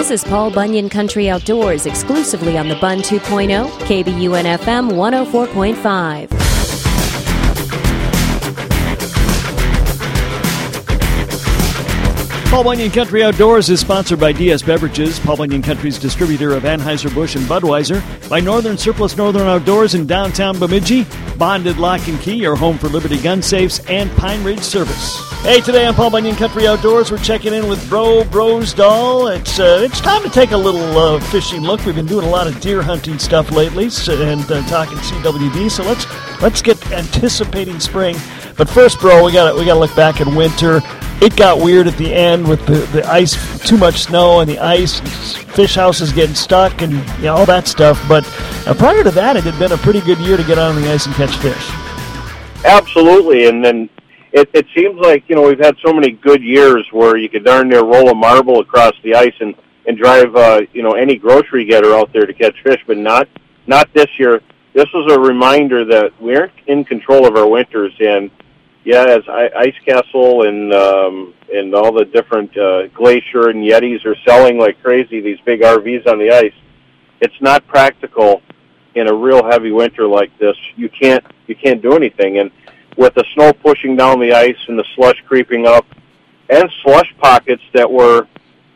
This is Paul Bunyan Country Outdoors exclusively on the Bun 2.0, KBUN FM 104.5. Paul Bunyan Country Outdoors is sponsored by DS Beverages, Paul Bunyan Country's distributor of Anheuser-Busch and Budweiser, by Northern Surplus Northern Outdoors in downtown Bemidji, Bonded Lock and Key, your home for Liberty Gun Safes, and Pine Ridge Service. Hey, today on Paul Bunyan Country Outdoors, we're checking in with Bro Brosdahl. It's uh, it's time to take a little uh, fishing look. We've been doing a lot of deer hunting stuff lately, so, and uh, talking CWD. So let's let's get anticipating spring. But first, bro, we got we got to look back at winter it got weird at the end with the, the ice, too much snow and the ice, fish houses getting stuck and you know, all that stuff. But uh, prior to that, it had been a pretty good year to get on the ice and catch fish. Absolutely, and then it, it seems like you know we've had so many good years where you could darn near roll a marble across the ice and and drive uh, you know any grocery getter out there to catch fish, but not not this year. This was a reminder that we aren't in control of our winters, and yeah, as Ice Castle and um, and all the different uh, Glacier and Yetis are selling like crazy these big RVs on the ice. It's not practical in a real heavy winter like this. You can't you can't do anything, and with the snow pushing down the ice and the slush creeping up, and slush pockets that were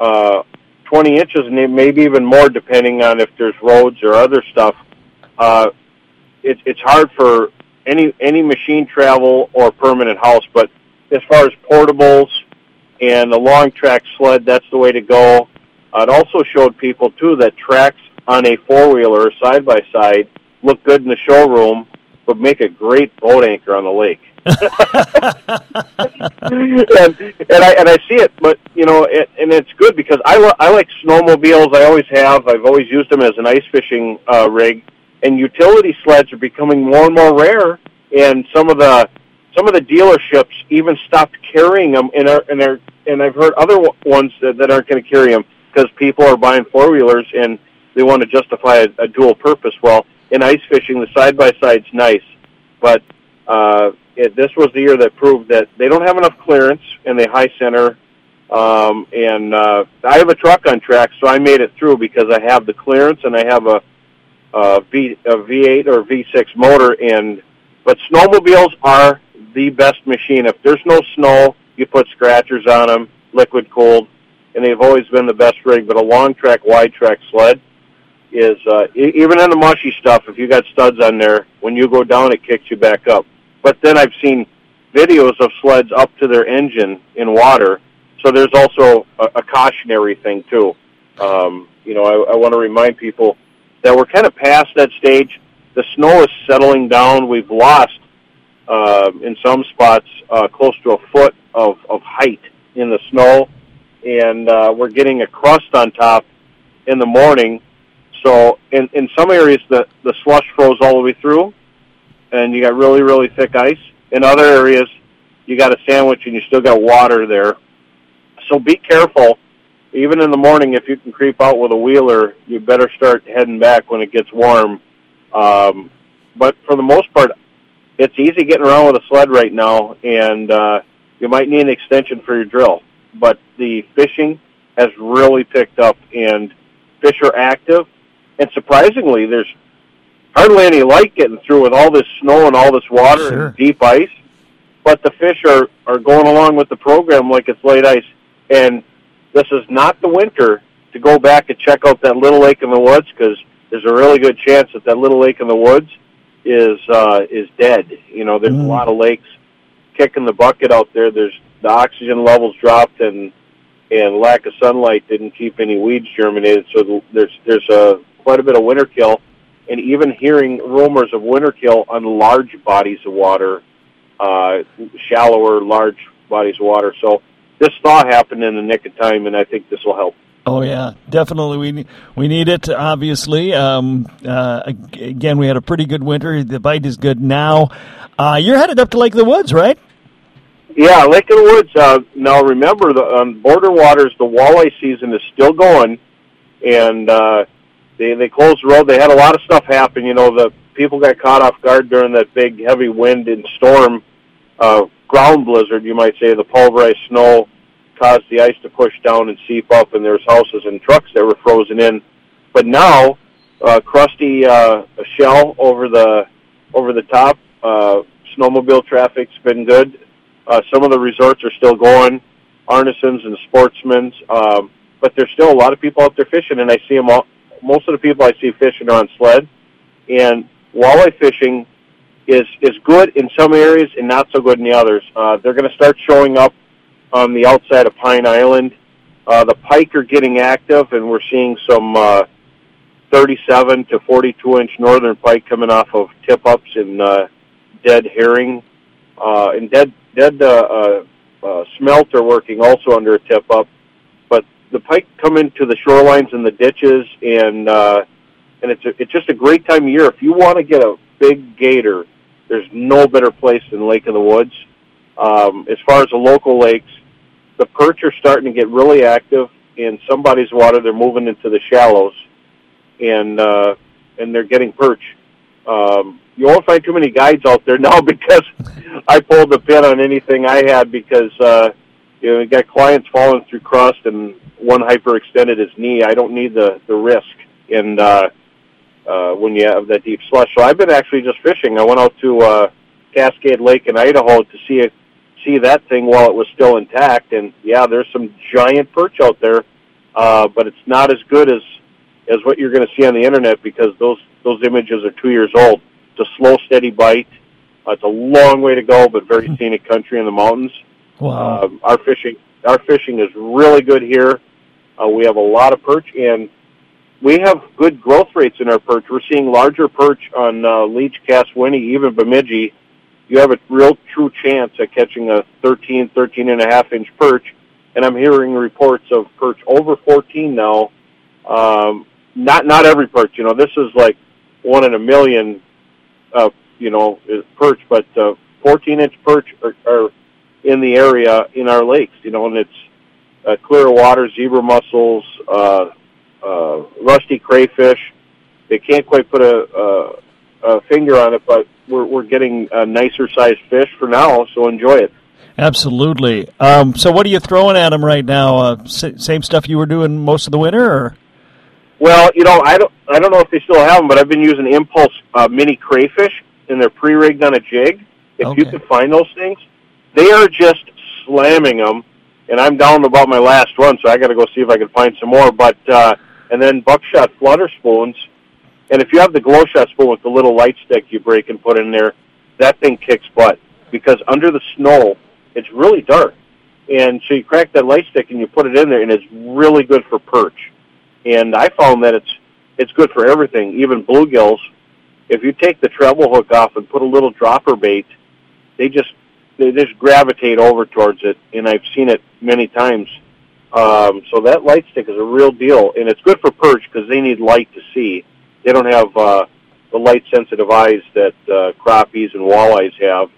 uh, 20 inches and maybe even more, depending on if there's roads or other stuff. Uh, it, it's hard for any any machine travel or permanent house. But as far as portables and the long track sled, that's the way to go. It also showed people too that tracks on a four wheeler side by side look good in the showroom, but make a great boat anchor on the lake. and, and I and I see it, but you know, it, and it's good because I lo- I like snowmobiles. I always have. I've always used them as an ice fishing uh, rig and utility sleds are becoming more and more rare. And some of the some of the dealerships even stopped carrying them, and are and are and I've heard other ones that, that aren't going to carry them because people are buying four wheelers and they want to justify a, a dual purpose. Well, in ice fishing, the side by side's nice, but uh, it, this was the year that proved that they don't have enough clearance and they high center. Um, and uh, I have a truck on track, so I made it through because I have the clearance and I have a uh, V a V8 or V6 motor. And but snowmobiles are the best machine. If there's no snow, you put scratchers on them, liquid cooled, and they've always been the best rig. But a long track, wide track sled is uh, even in the mushy stuff. If you got studs on there, when you go down, it kicks you back up. But then I've seen videos of sleds up to their engine in water. So there's also a, a cautionary thing too. Um, you know, I, I want to remind people that we're kind of past that stage. The snow is settling down. We've lost uh, in some spots uh, close to a foot of, of height in the snow, and uh, we're getting a crust on top in the morning. So in, in some areas, the, the slush froze all the way through, and you got really, really thick ice. In other areas, you got a sandwich and you still got water there. So be careful even in the morning, if you can creep out with a wheeler, you better start heading back when it gets warm. Um, but for the most part, it's easy getting around with a sled right now, and uh, you might need an extension for your drill. But the fishing has really picked up, and fish are active. And surprisingly, there's hardly any light getting through with all this snow and all this water sure. and deep ice. But the fish are are going along with the program like it's late ice, and this is not the winter to go back and check out that little lake in the woods because there's a really good chance that that little lake in the woods is uh, is dead. You know, there's mm. a lot of lakes kicking the bucket out there. There's the oxygen levels dropped and and lack of sunlight didn't keep any weeds germinated. So there's there's a quite a bit of winter kill, and even hearing rumors of winter kill on large bodies of water, uh, shallower, large bodies of water. So this thaw happened in the nick of time, and I think this will help. Oh yeah, definitely. We we need it. Obviously, um, uh, again, we had a pretty good winter. The bite is good now. Uh, you're headed up to Lake of the Woods, right? Yeah, Lake of the Woods. Uh, now remember, the um, border waters, the walleye season is still going, and uh, they they closed the road. They had a lot of stuff happen. You know, the people got caught off guard during that big heavy wind and storm uh, ground blizzard, you might say, the pulverized snow caused the ice to push down and seep up, and there's houses and trucks that were frozen in. But now, uh, crusty uh, shell over the over the top. Uh, snowmobile traffic's been good. Uh, some of the resorts are still going, Arnesen's and Sportsman's, um, but there's still a lot of people out there fishing, and I see them all. Most of the people I see fishing are on sled, and walleye fishing is is good in some areas and not so good in the others. Uh, they're going to start showing up on the outside of Pine Island. Uh, the pike are getting active, and we're seeing some uh, 37 to 42 inch northern pike coming off of tip ups in uh, dead herring uh, and dead dead uh, uh, uh, smelt are working also under a tip up. But the pike come into the shorelines and the ditches, and uh, and it's a, it's just a great time of year if you want to get a big gator. There's no better place than Lake of the Woods. Um, as far as the local lakes, the perch are starting to get really active in somebody's water. They're moving into the shallows, and uh, and they're getting perch. Um, you won't find too many guides out there now because I pulled the pin on anything I had because uh, you know you got clients falling through crust and one hyperextended his knee. I don't need the the risk and uh, uh, when you have that deep slush. So I've been actually just fishing. I went out to uh, Cascade Lake in Idaho to see it see that thing while it was still intact. And yeah, there's some giant perch out there, uh, but it's not as good as as what you're going to see on the internet because those those images are two years old. It's a slow, steady bite. Uh, it's a long way to go, but very hmm. scenic country in the mountains. Wow. Um, our fishing, our fishing is really good here. Uh, we have a lot of perch, and we have good growth rates in our perch. We're seeing larger perch on uh, Leech, Cass, Winnie, even Bemidji. You have a real true chance at catching a 13, 13 and a half inch perch, and I'm hearing reports of perch over 14 now. Um, not not every perch, you know. This is like one in a million uh, you know, perch, but uh, 14 inch perch are, are in the area in our lakes, you know, and it's uh, clear water, zebra mussels, uh, uh, rusty crayfish. They can't quite put a, a, a finger on it, but we're, we're getting a nicer sized fish for now, so enjoy it. Absolutely. Um, so, what are you throwing at them right now? Uh, same stuff you were doing most of the winter, or? Well, you know, I don't, I don't know if they still have them, but I've been using Impulse uh, mini crayfish, and they're pre-rigged on a jig. If okay. you can find those things, they are just slamming them. And I'm down about my last one, so I got to go see if I can find some more. But uh, and then buckshot flutter spoons, and if you have the glow shot spoon with the little light stick you break and put in there, that thing kicks butt. Because under the snow it's really dark, and so you crack that light stick and you put it in there, and it's really good for perch. And I found that it's it's good for everything, even bluegills. If you take the treble hook off and put a little dropper bait, they just they just gravitate over towards it, and I've seen it many times. Um, so that light stick is a real deal, and it's good for perch because they need light to see. They don't have uh, the light sensitive eyes that uh, crappies and walleyes have.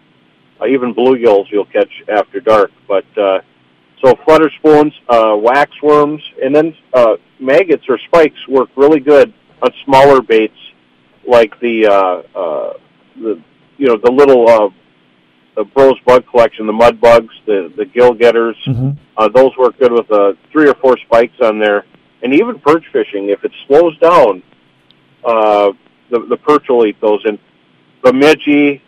Uh, even bluegills you'll catch after dark, but uh, so flutter spoons, uh, wax worms, and then uh, maggots or spikes work really good on smaller baits like the uh, uh, the you know the little uh, the Bros bug collection, the mud bugs, the the gill getters. Mm-hmm. Uh, those work good with uh, three or four spikes on there, and even perch fishing. If it slows down, uh, the the perch will eat those. And Bemidji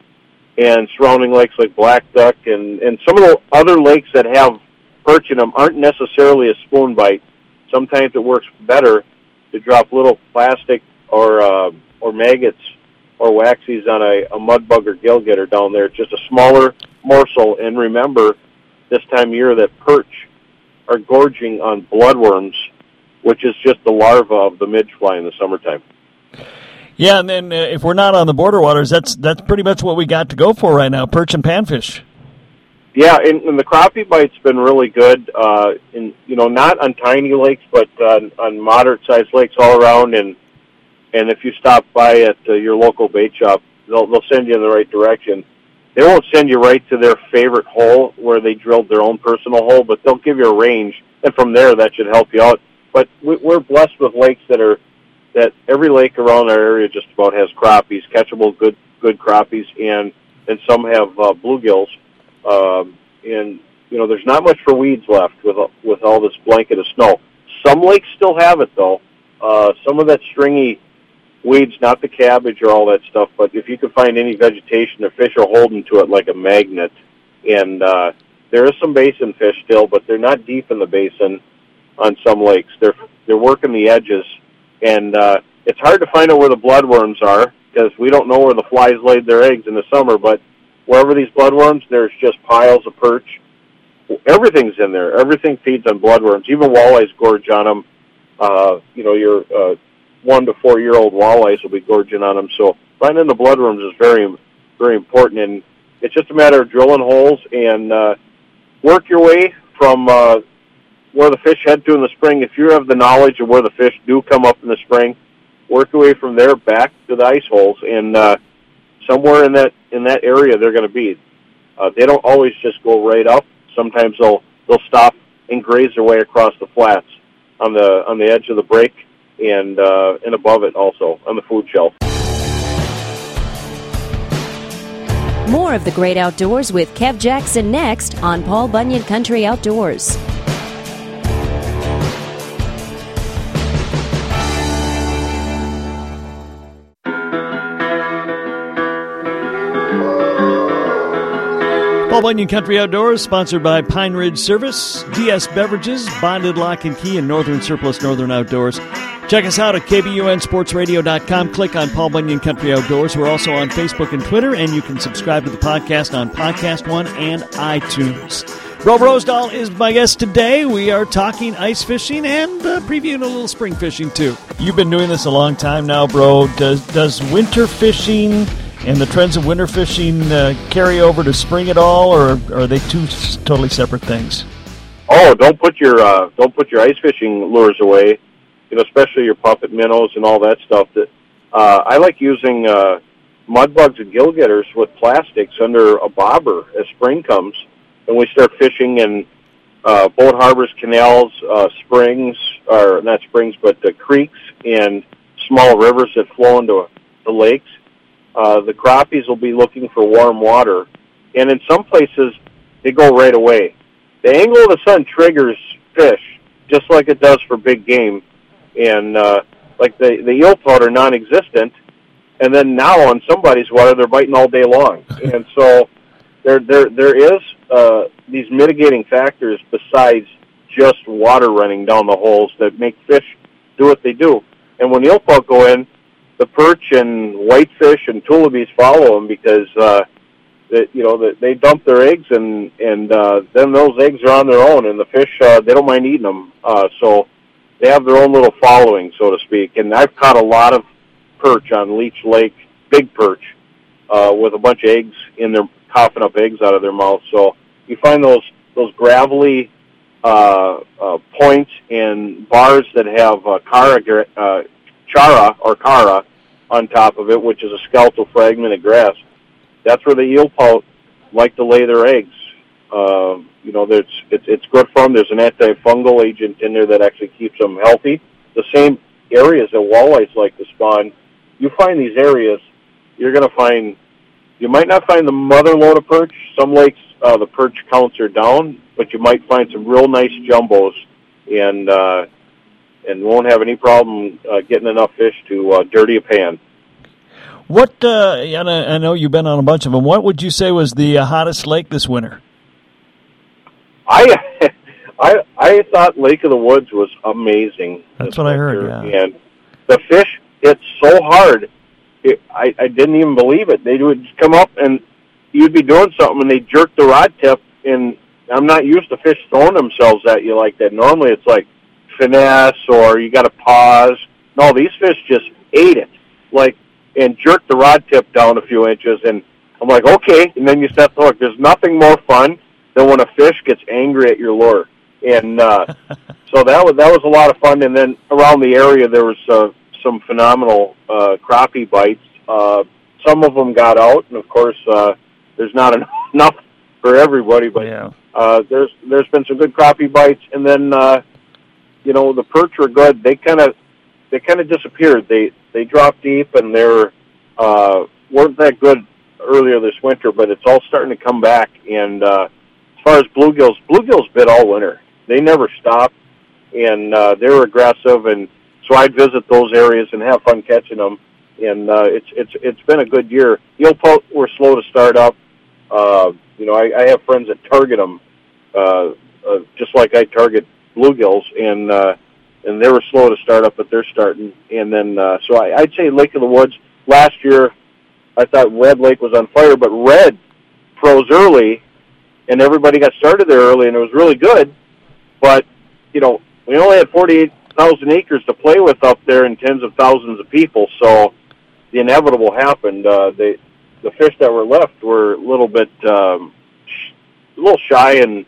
and surrounding lakes like Black Duck and and some of the other lakes that have perch in them aren't necessarily a spoon bite sometimes it works better to drop little plastic or uh, or maggots or waxies on a, a mud bug or gill getter down there. It's just a smaller morsel. And remember, this time of year that perch are gorging on bloodworms, which is just the larva of the midge fly in the summertime. Yeah, and then uh, if we're not on the border waters, that's that's pretty much what we got to go for right now: perch and panfish. Yeah, and, and the crappie bite's been really good. Uh, in you know, not on tiny lakes, but on, on moderate-sized lakes all around. And and if you stop by at uh, your local bait shop, they'll they'll send you in the right direction. They won't send you right to their favorite hole where they drilled their own personal hole, but they'll give you a range, and from there that should help you out. But we, we're blessed with lakes that are that every lake around our area just about has crappies, catchable good good crappies, and and some have uh, bluegills um, and you know, there's not much for weeds left with with all this blanket of snow. Some lakes still have it though. Uh, some of that stringy weeds, not the cabbage or all that stuff, but if you can find any vegetation, the fish are holding to it like a magnet. And uh, there is some basin fish still, but they're not deep in the basin on some lakes. They're they're working the edges, and uh, it's hard to find out where the bloodworms are because we don't know where the flies laid their eggs in the summer. But wherever these bloodworms, there's just piles of perch. Everything's in there. Everything feeds on bloodworms. Even walleyes gorge on them. Uh, you know, your uh, one to four year old walleyes will be gorging on them. So finding the bloodworms is very, very important. And it's just a matter of drilling holes and uh, work your way from uh, where the fish head to in the spring. If you have the knowledge of where the fish do come up in the spring, work your way from there back to the ice holes, and uh, somewhere in that in that area they're going to be. Uh, they don't always just go right up. Sometimes they'll they'll stop and graze their way across the flats on the on the edge of the break and uh, and above it also on the food shelf. More of the great outdoors with Kev Jackson next on Paul Bunyan Country Outdoors. Paul Bunyan Country Outdoors, sponsored by Pine Ridge Service, DS Beverages, Bonded Lock and Key, and Northern Surplus Northern Outdoors. Check us out at KBUNSportsRadio.com. Click on Paul Bunyan Country Outdoors. We're also on Facebook and Twitter, and you can subscribe to the podcast on Podcast One and iTunes. Bro Brosdahl is my guest today. We are talking ice fishing and uh, previewing a little spring fishing too. You've been doing this a long time now, bro. Does does winter fishing and the trends of winter fishing uh, carry over to spring at all, or are they two totally separate things? Oh, don't put your uh, don't put your ice fishing lures away. You know, especially your puppet minnows and all that stuff. That uh, I like using uh, mud bugs and gill getters with plastics under a bobber as spring comes, and we start fishing in uh, boat harbors, canals, uh, springs, or not springs, but the creeks and small rivers that flow into the lakes uh, the crappies will be looking for warm water, and in some places they go right away. The angle of the sun triggers fish just like it does for big game, and uh, like the the eel pout are non-existent, and then now on somebody's water they're biting all day long, and so there there there is uh, these mitigating factors besides just water running down the holes that make fish do what they do. And when eel pout go in, the perch and whitefish and tullibees follow them because uh, that you know that they dump their eggs and and uh, then those eggs are on their own and the fish uh, they don't mind eating them uh, so they have their own little following so to speak. And I've caught a lot of perch on Leech Lake big perch uh, with a bunch of eggs in their coughing up eggs out of their mouth. So you find those those gravelly uh, uh, points and bars that have uh, cara uh, chara or cara on top of it, which is a skeletal fragment of grass. That's where the eel pout like to lay their eggs. Uh, you know, there's, it's, it's good for them. There's an antifungal agent in there that actually keeps them healthy. The same areas that walleyes like to spawn, you find these areas, you're going to find, you might not find the mother load of perch. Some lakes, uh, the perch counts are down, but you might find some real nice jumbos. And, uh, and won't have any problem uh, getting enough fish to uh, dirty a pan. What? Uh, I know you've been on a bunch of them. What would you say was the uh, hottest lake this winter? I, I, I thought Lake of the Woods was amazing. That's what winter. I heard. Yeah. And the fish, hit so hard. It, I, I didn't even believe it. They would come up and you'd be doing something and they jerk the rod tip and I'm not used to fish throwing themselves at you like that. Normally it's like finesse or you got to pause. No, these fish just ate it, like and jerked the rod tip down a few inches. And I'm like, okay. And then you step the hook. There's nothing more fun than when a fish gets angry at your lure. And uh, so that was that was a lot of fun. And then around the area there was uh, some phenomenal uh, crappie bites. Uh, some of them got out, and of course, uh, there's not enough for everybody. But yeah. uh, there's there's been some good crappie bites, and then uh, you know, the perch were good. They kind of they kind of disappeared. They they dropped deep and they're uh, weren't that good earlier this winter, but it's all starting to come back. And uh, as far as bluegills, bluegills bit all winter. They never stop, and uh, they're aggressive. And so I'd visit those areas and have fun catching them. And uh, it's it's it's been a good year. Eelpout were slow to start up. Uh, you know, I, I have friends that target them, uh, uh, just like I target bluegills, and uh, and they were slow to start up, but they're starting. And then uh, so I, I'd say Lake of the Woods last year. I thought Red Lake was on fire, but Red froze early, and everybody got started there early, and it was really good. But you know, we only had forty-eight thousand acres to play with up there, and tens of thousands of people. So the inevitable happened. Uh, they, the fish that were left were a little bit, um, sh- a little shy, and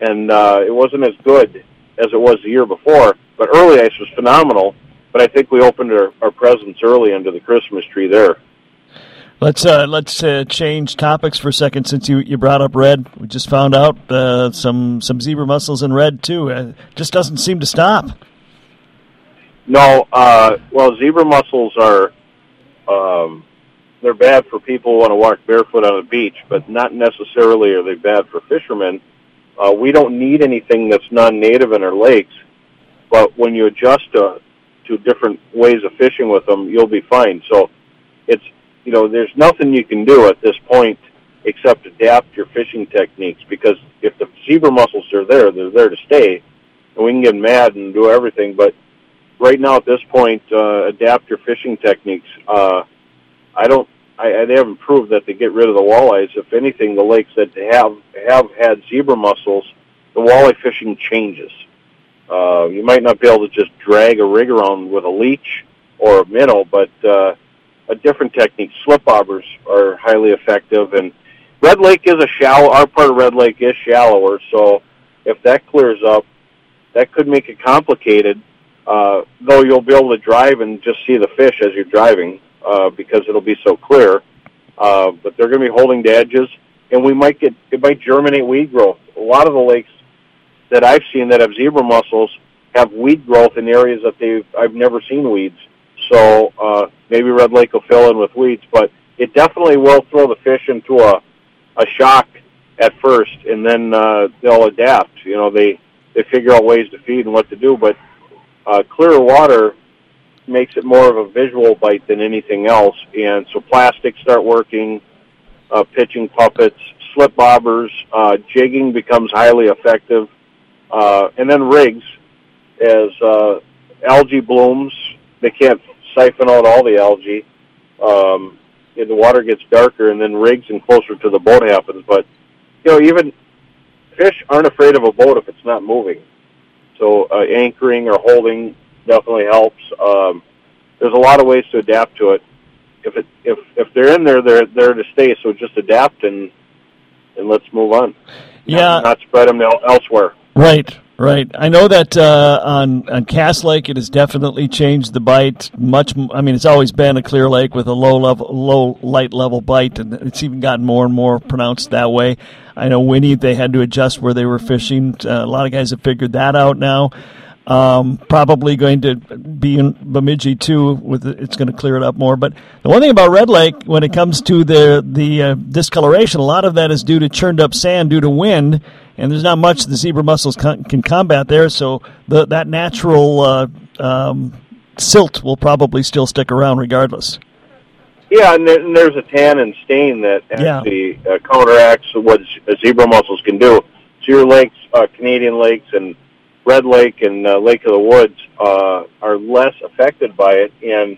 and uh, it wasn't as good as it was the year before. But early ice was phenomenal. But I think we opened our, our presents early under the Christmas tree there. Let's uh, let's uh, change topics for a second. Since you, you brought up red, we just found out uh, some some zebra mussels in red too. It just doesn't seem to stop. No, uh, well, zebra mussels are um, they're bad for people who want to walk barefoot on a beach, but not necessarily are they bad for fishermen. Uh, we don't need anything that's non-native in our lakes, but when you adjust to to different ways of fishing with them, you'll be fine. So it's you know there's nothing you can do at this point except adapt your fishing techniques because if the zebra mussels are there, they're there to stay, and we can get mad and do everything, but right now at this point, uh, adapt your fishing techniques. Uh, I don't. I, they haven't proved that they get rid of the walleyes. If anything, the lakes that have have had zebra mussels, the walleye fishing changes. Uh, you might not be able to just drag a rig around with a leech or a minnow, but uh, a different technique. Slip bobbers are highly effective, and Red Lake is a shallow. Our part of Red Lake is shallower, so if that clears up, that could make it complicated. Uh, though you'll be able to drive and just see the fish as you're driving uh, because it'll be so clear. Uh, but they're going to be holding to edges, and we might get it might germinate weed growth. A lot of the lakes that I've seen that have zebra mussels have weed growth in areas that they've I've never seen weeds. So uh, maybe Red Lake will fill in with weeds, but it definitely will throw the fish into a a shock at first, and then uh, they'll adapt. You know, they they figure out ways to feed and what to do, but uh, clear water makes it more of a visual bite than anything else, and so plastics start working, uh, pitching puppets, slip bobbers, uh, jigging becomes highly effective, uh, and then rigs as uh, algae blooms. They can't siphon out all the algae. Um, and the water gets darker, and then rigs and closer to the boat happens. But you know, even fish aren't afraid of a boat if it's not moving. So uh, anchoring or holding definitely helps. Um, there's a lot of ways to adapt to it. If it if if they're in there, they're there to stay. So just adapt and and let's move on. Yeah, not, not spread them elsewhere. Right, right. I know that uh, on on Cass Lake, it has definitely changed the bite. Much, I mean, it's always been a clear lake with a low level, low light level bite, and it's even gotten more and more pronounced that way. I know Winnie, they had to adjust where they were fishing. Uh, a lot of guys have figured that out now. Um, probably going to be in Bemidji too. With it's going to clear it up more. But the one thing about Red Lake, when it comes to the the uh, discoloration, a lot of that is due to churned up sand due to wind, and there's not much the zebra mussels con- can combat there. So the, that natural uh, um, silt will probably still stick around regardless. Yeah, and, there, and there's a tan and stain that actually yeah. uh, counteracts what zebra mussels can do. So your lakes, uh, Canadian lakes, and Red Lake and uh, Lake of the Woods uh, are less affected by it, and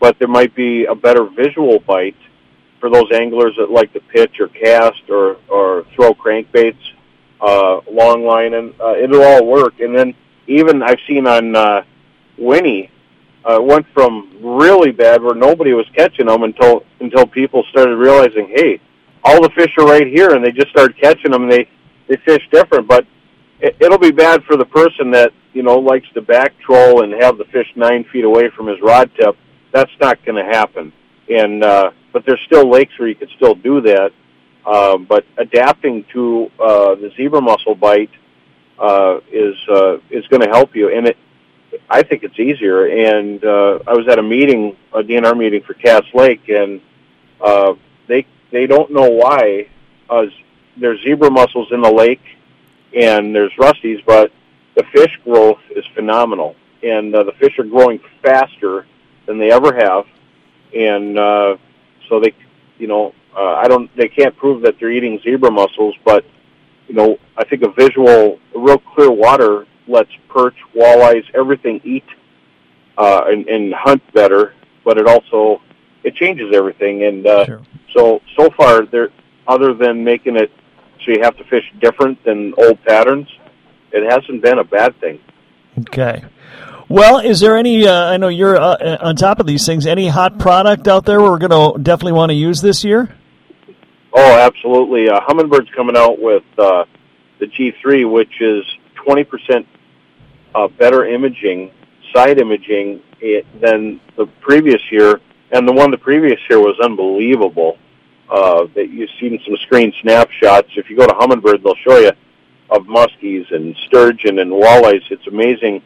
but there might be a better visual bite for those anglers that like to pitch or cast or or throw crankbaits, uh, long line, and uh, it'll all work. And then even I've seen on uh, Winnie uh, went from really bad where nobody was catching them until until people started realizing, hey, all the fish are right here, and they just started catching them. and They they fish different, but it, it'll be bad for the person that you know likes to back troll and have the fish nine feet away from his rod tip. That's not going to happen. And uh, but there's still lakes where you could still do that. Uh, but adapting to uh, the zebra mussel bite uh, is uh, is going to help you, and it I think it's easier. And uh, I was at a meeting, a DNR meeting for Cass Lake, and uh, they they don't know why uh, there's zebra mussels in the lake, and there's rusties, but the fish growth is phenomenal, and uh, the fish are growing faster than they ever have, and uh, so they, you know, uh, I don't, they can't prove that they're eating zebra mussels, but you know, I think a visual, a real clear water lets perch, walleyes, everything eat uh, and, and hunt better, but it also it changes everything. And uh, sure. so so far, there other than making it so you have to fish different than old patterns, it hasn't been a bad thing. Okay. Well, is there any? Uh, I know you're uh, on top of these things. Any hot product out there we're going to definitely want to use this year? Oh, absolutely. Uh, Humminbird's coming out with uh, the G3, which is 20% uh, better imaging, side imaging, it, than the previous year. And the one the previous year was unbelievable. Uh, that you've seen some screen snapshots. If you go to Humminbird, they'll show you of muskies and sturgeon and walleyes. It's amazing.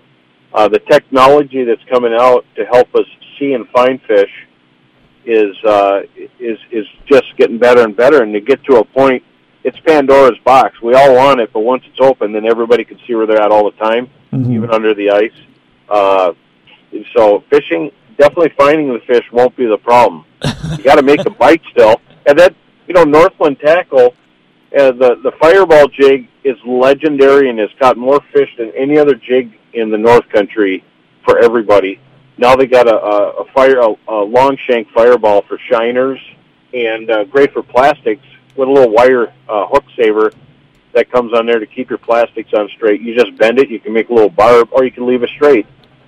Uh, the technology that's coming out to help us see and find fish is uh, is is just getting better and better, and to get to a point, it's Pandora's box. We all want it, but once it's open, then everybody can see where they're at all the time, mm-hmm. even under the ice. Uh, so fishing, definitely finding the fish won't be the problem. you got to make the bite still, and then you know Northland tackle. Uh, the the fireball jig is legendary and has caught more fish than any other jig in the North Country for everybody. Now they got a, a, a fire a, a long shank fireball for shiners and uh, great for plastics with a little wire uh, hook saver that comes on there to keep your plastics on straight. You just bend it, you can make a little barb, or you can leave it straight.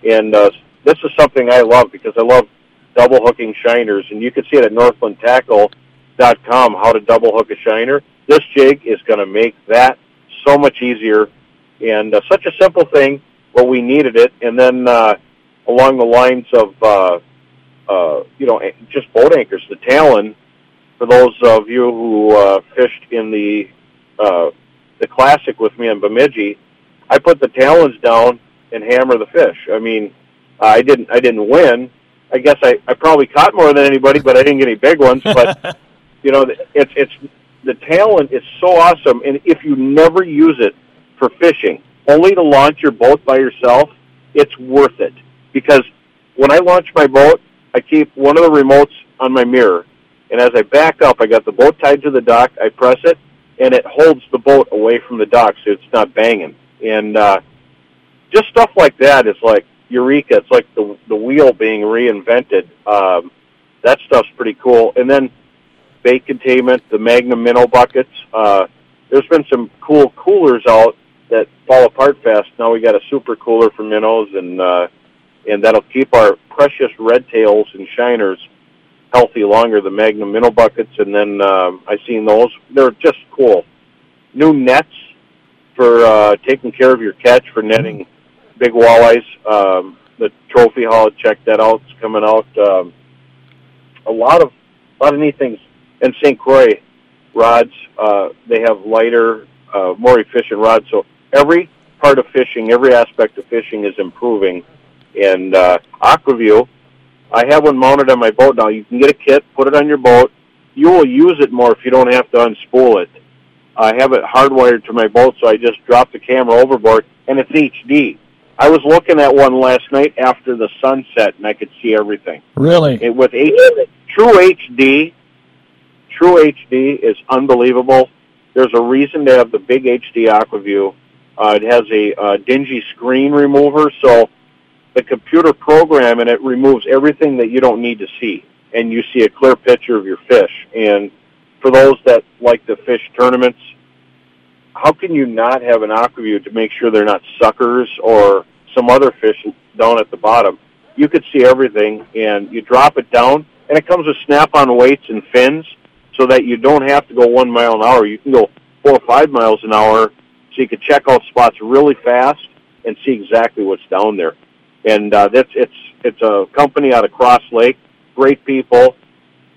And uh, this is something I love because I love double hooking shiners, and you can see it at NorthlandTackle.com how to double hook a shiner. This jig is going to make that so much easier, and uh, such a simple thing, but we needed it. And then uh, along the lines of uh, uh, you know just boat anchors. The Talon, for those of you who uh, fished in the uh, the classic with me in Bemidji, I put the Talons down and hammer the fish. I mean, I didn't I didn't win. I guess I, I probably caught more than anybody, but I didn't get any big ones. But you know, it's it's the Talon is so awesome, and if you never use it for fishing, only to launch your boat by yourself, it's worth it because when I launch my boat, I keep one of the remotes on my mirror, and as I back up, I got the boat tied to the dock. I press it, and it holds the boat away from the dock so it's not banging. And uh, just stuff like that is like eureka. It's like the the wheel being reinvented. Um, that stuff's pretty cool. And then bait containment, the Magnum minnow buckets. Uh, there's been some cool coolers out that fall apart fast. Now we got a super cooler for minnows and uh, and that'll keep our precious red tails and shiners healthy longer. The Magnum minnow buckets, and then um, I've seen those. They're just cool. New nets for uh, taking care of your catch for netting big walleyes. Um, the Trophy Haul, check that out. It's coming out. Um, a lot of a lot of neat things. And St. Croix rods. Uh, they have lighter, uh, more efficient rods. So every part of fishing, every aspect of fishing is improving and uh, Aqua-Vu. I have one mounted on my boat now. You can get a kit, put it on your boat. You will use it more if you don't have to unspool it. I have it hardwired to my boat, so I just drop the camera overboard, and it's HD. I was looking at one last night after the sunset, and I could see everything. Really? It, with H, True HD, True HD is unbelievable. There's a reason to have the big HD Aqua-Vu. Uh, it has a uh, dingy screen remover, so the computer program and it removes everything that you don't need to see, and you see a clear picture of your fish. And for those that like to fish tournaments, how can you not have an Aqua-Vu to make sure they're not suckers or some other fish down at the bottom? You could see everything, and you drop it down, and it comes with snap-on weights and fins, so that you don't have to go one mile an hour. You can go four or five miles an hour, so you can check out spots really fast and see exactly what's down there and uh, that's it's it's a company out of Crosslake, great people,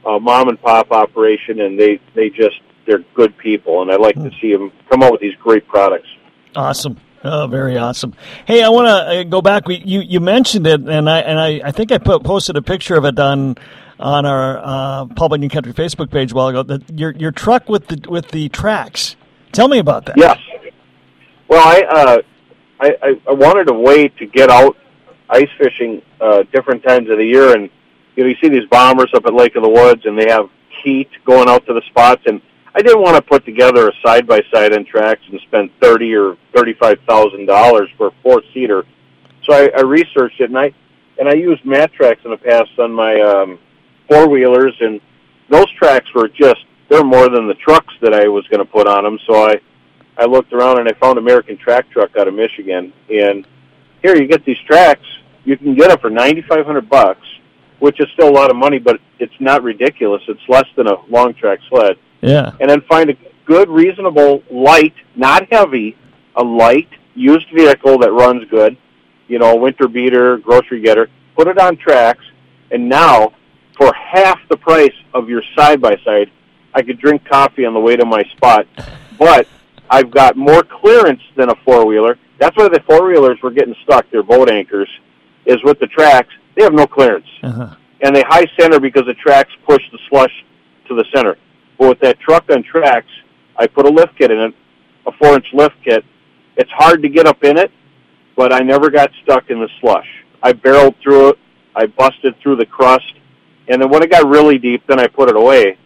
uh, mom and pop operation, and they they just they're good people, and I like to see them come out with these great products. Awesome. Oh, very awesome. Hey, I want to uh, go back. We, you you mentioned it, and I and I, I think I put, posted a picture of it on on our uh, Paul Bunyan Country Facebook page a while ago. The, your your truck with the with the tracks. Tell me about that. Yes. Well, I uh, I, I wanted a way to get out ice fishing uh, different times of the year, and you know you see these bombers up at Lake of the Woods, and they have heat going out to the spots, and I didn't want to put together a side by side in tracks and spend thirty or thirty five thousand dollars for a four seater. So I, I researched it, and I and I used mat tracks in the past on my um, four wheelers, and those tracks were just they're more than the trucks that I was going to put on them. So I I looked around and I found American Track Truck out of Michigan, and here you get these tracks. You can get them for ninety five hundred bucks, which is still a lot of money, but it's not ridiculous. It's less than a long track sled. Yeah. And then find a good, reasonable, light, not heavy, a light used vehicle that runs good. You know, winter beater, grocery getter. Put it on tracks, and now for half the price of your side by side, I could drink coffee on the way to my spot, but I've got more clearance than a four wheeler. That's why the four wheelers were getting stuck. Their boat anchors is with the tracks. They have no clearance, Uh-huh. and they high center because the tracks push the slush to the center. But with that truck on tracks, I put a lift kit in it, a four inch lift kit. It's hard to get up in it, but I never got stuck in the slush. I barreled through it. I busted through the crust, and then when it got really deep, then I put it away.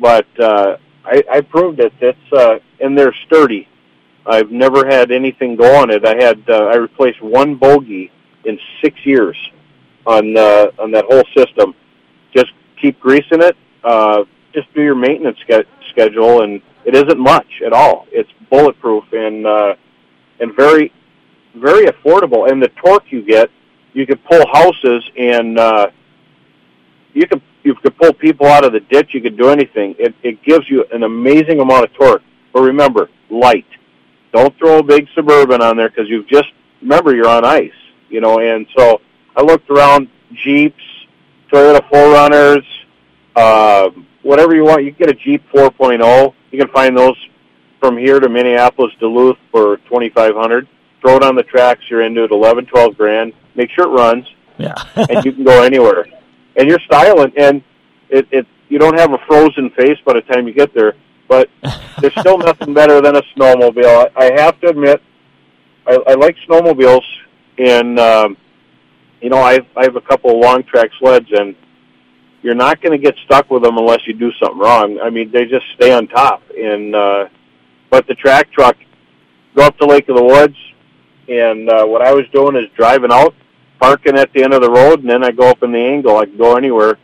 But uh, I, I proved it. It's uh, and they're sturdy. I've never had anything go on it. I had uh, I replaced one bogey in six years on uh, on that whole system. Just keep greasing it. Uh, just do your maintenance ske- schedule, and it isn't much at all. It's bulletproof and uh, and very very affordable. And the torque you get, you can pull houses and uh, you can you could pull people out of the ditch. You could do anything. It it gives you an amazing amount of torque. But remember, light. Don't throw a big suburban on there because you've just remember you're on ice. You know, and so I looked around Jeeps, Toyota 4Runners, uh, whatever you want. You can get a Jeep 4.0. You can find those from here to Minneapolis, Duluth for 2500 Throw it on the tracks. You're into it 11, 12 grand. Make sure it runs, Yeah. and you can go anywhere. And you're styling, and it, it you don't have a frozen face by the time you get there. But there's still nothing better than a snowmobile. I, I have to admit, I, I like snowmobiles, and um, you know I I have a couple of long track sleds, and you're not going to get stuck with them unless you do something wrong. I mean, they just stay on top. And uh, but the track truck, go up to Lake of the Woods, and uh, what I was doing is driving out, parking at the end of the road, and then I go up in the angle. I can go anywhere,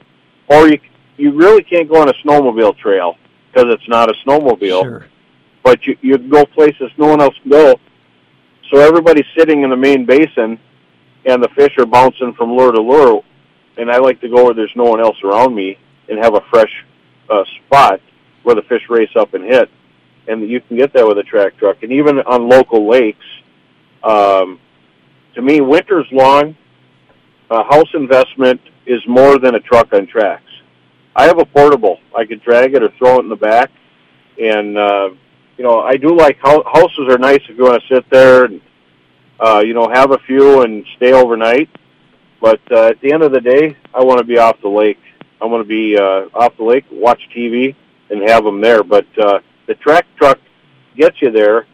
or you you really can't go on a snowmobile trail because it's not a snowmobile Sure. but you you can go places no one else can go. So everybody's sitting in the main basin, and the fish are bouncing from lure to lure. And I like to go where there's no one else around me and have a fresh uh, spot where the fish race up and hit. And you can get that with a track truck, and even on local lakes. Um, to me, winter's long. A house investment is more than a truck on tracks. I have a portable. I could drag it or throw it in the back, and uh, you know I do like hou- houses are nice if you want to sit there and uh, you know have a few and stay overnight. But uh, at the end of the day, I want to be off the lake. I want to be uh, off the lake, watch TV, and have them there. But uh, the track truck gets you there,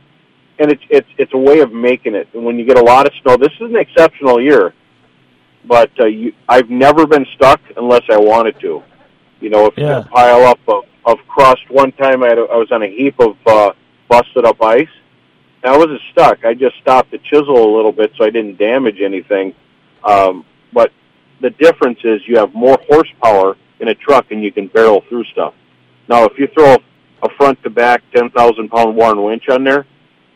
and it's it's it's a way of making it. And when you get a lot of snow, this is an exceptional year. But uh, you, I've never been stuck unless I wanted to. You know, if Yeah. a pile up of, of crust. One time I, had a, I was on a heap of uh, busted up ice. And I wasn't stuck. I just stopped to chisel a little bit so I didn't damage anything. Um, but the difference is you have more horsepower in a truck and you can barrel through stuff. Now, if you throw a front to back 10,000 pound Warn winch on there,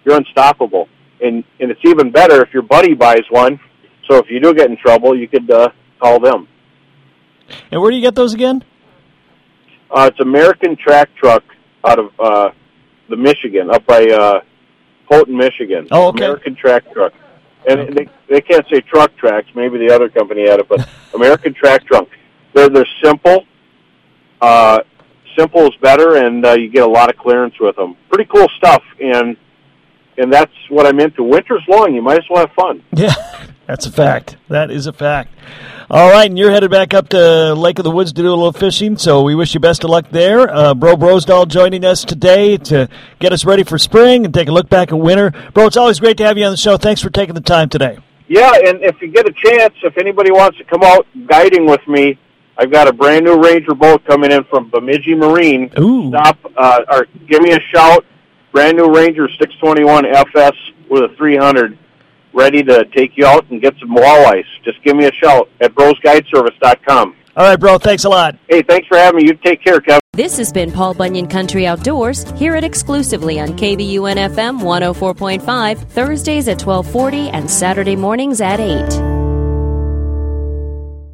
you're unstoppable. And, and it's even better if your buddy buys one. So if you do get in trouble, you could uh, call them. And where do you get those again? Uh, it's American Track Truck out of uh, the Michigan, up by uh, Houghton, Michigan. Oh, okay. American Track Truck. And they they can't say truck tracks. Maybe the other company had it, but American Track Truck. They're they're simple. Uh, simple is better, and uh, you get a lot of clearance with them. Pretty cool stuff, and and that's what I'm into. Winter's long. You might as well have fun. Yeah. That's a fact. That is a fact. All right, and you're headed back up to Lake of the Woods to do a little fishing, so we wish you best of luck there. Uh, Bro Brosdahl joining us today to get us ready for spring and take a look back at winter. Bro, it's always great to have you on the show. Thanks for taking the time today. Yeah, and if you get a chance, if anybody wants to come out guiding with me, I've got a brand new Ranger boat coming in from Bemidji Marine. Ooh. Stop uh, or give me a shout. Brand new Ranger 621 FS with a 300 ready to take you out and get some walleyes. Just give me a shout at brosguideservice.com. All right, bro. Thanks a lot. Hey, thanks for having me. You take care, Kevin. This has been Paul Bunyan Country Outdoors. Hear it exclusively on KBUN FM 104.5, Thursdays at 1240 and Saturday mornings at 8.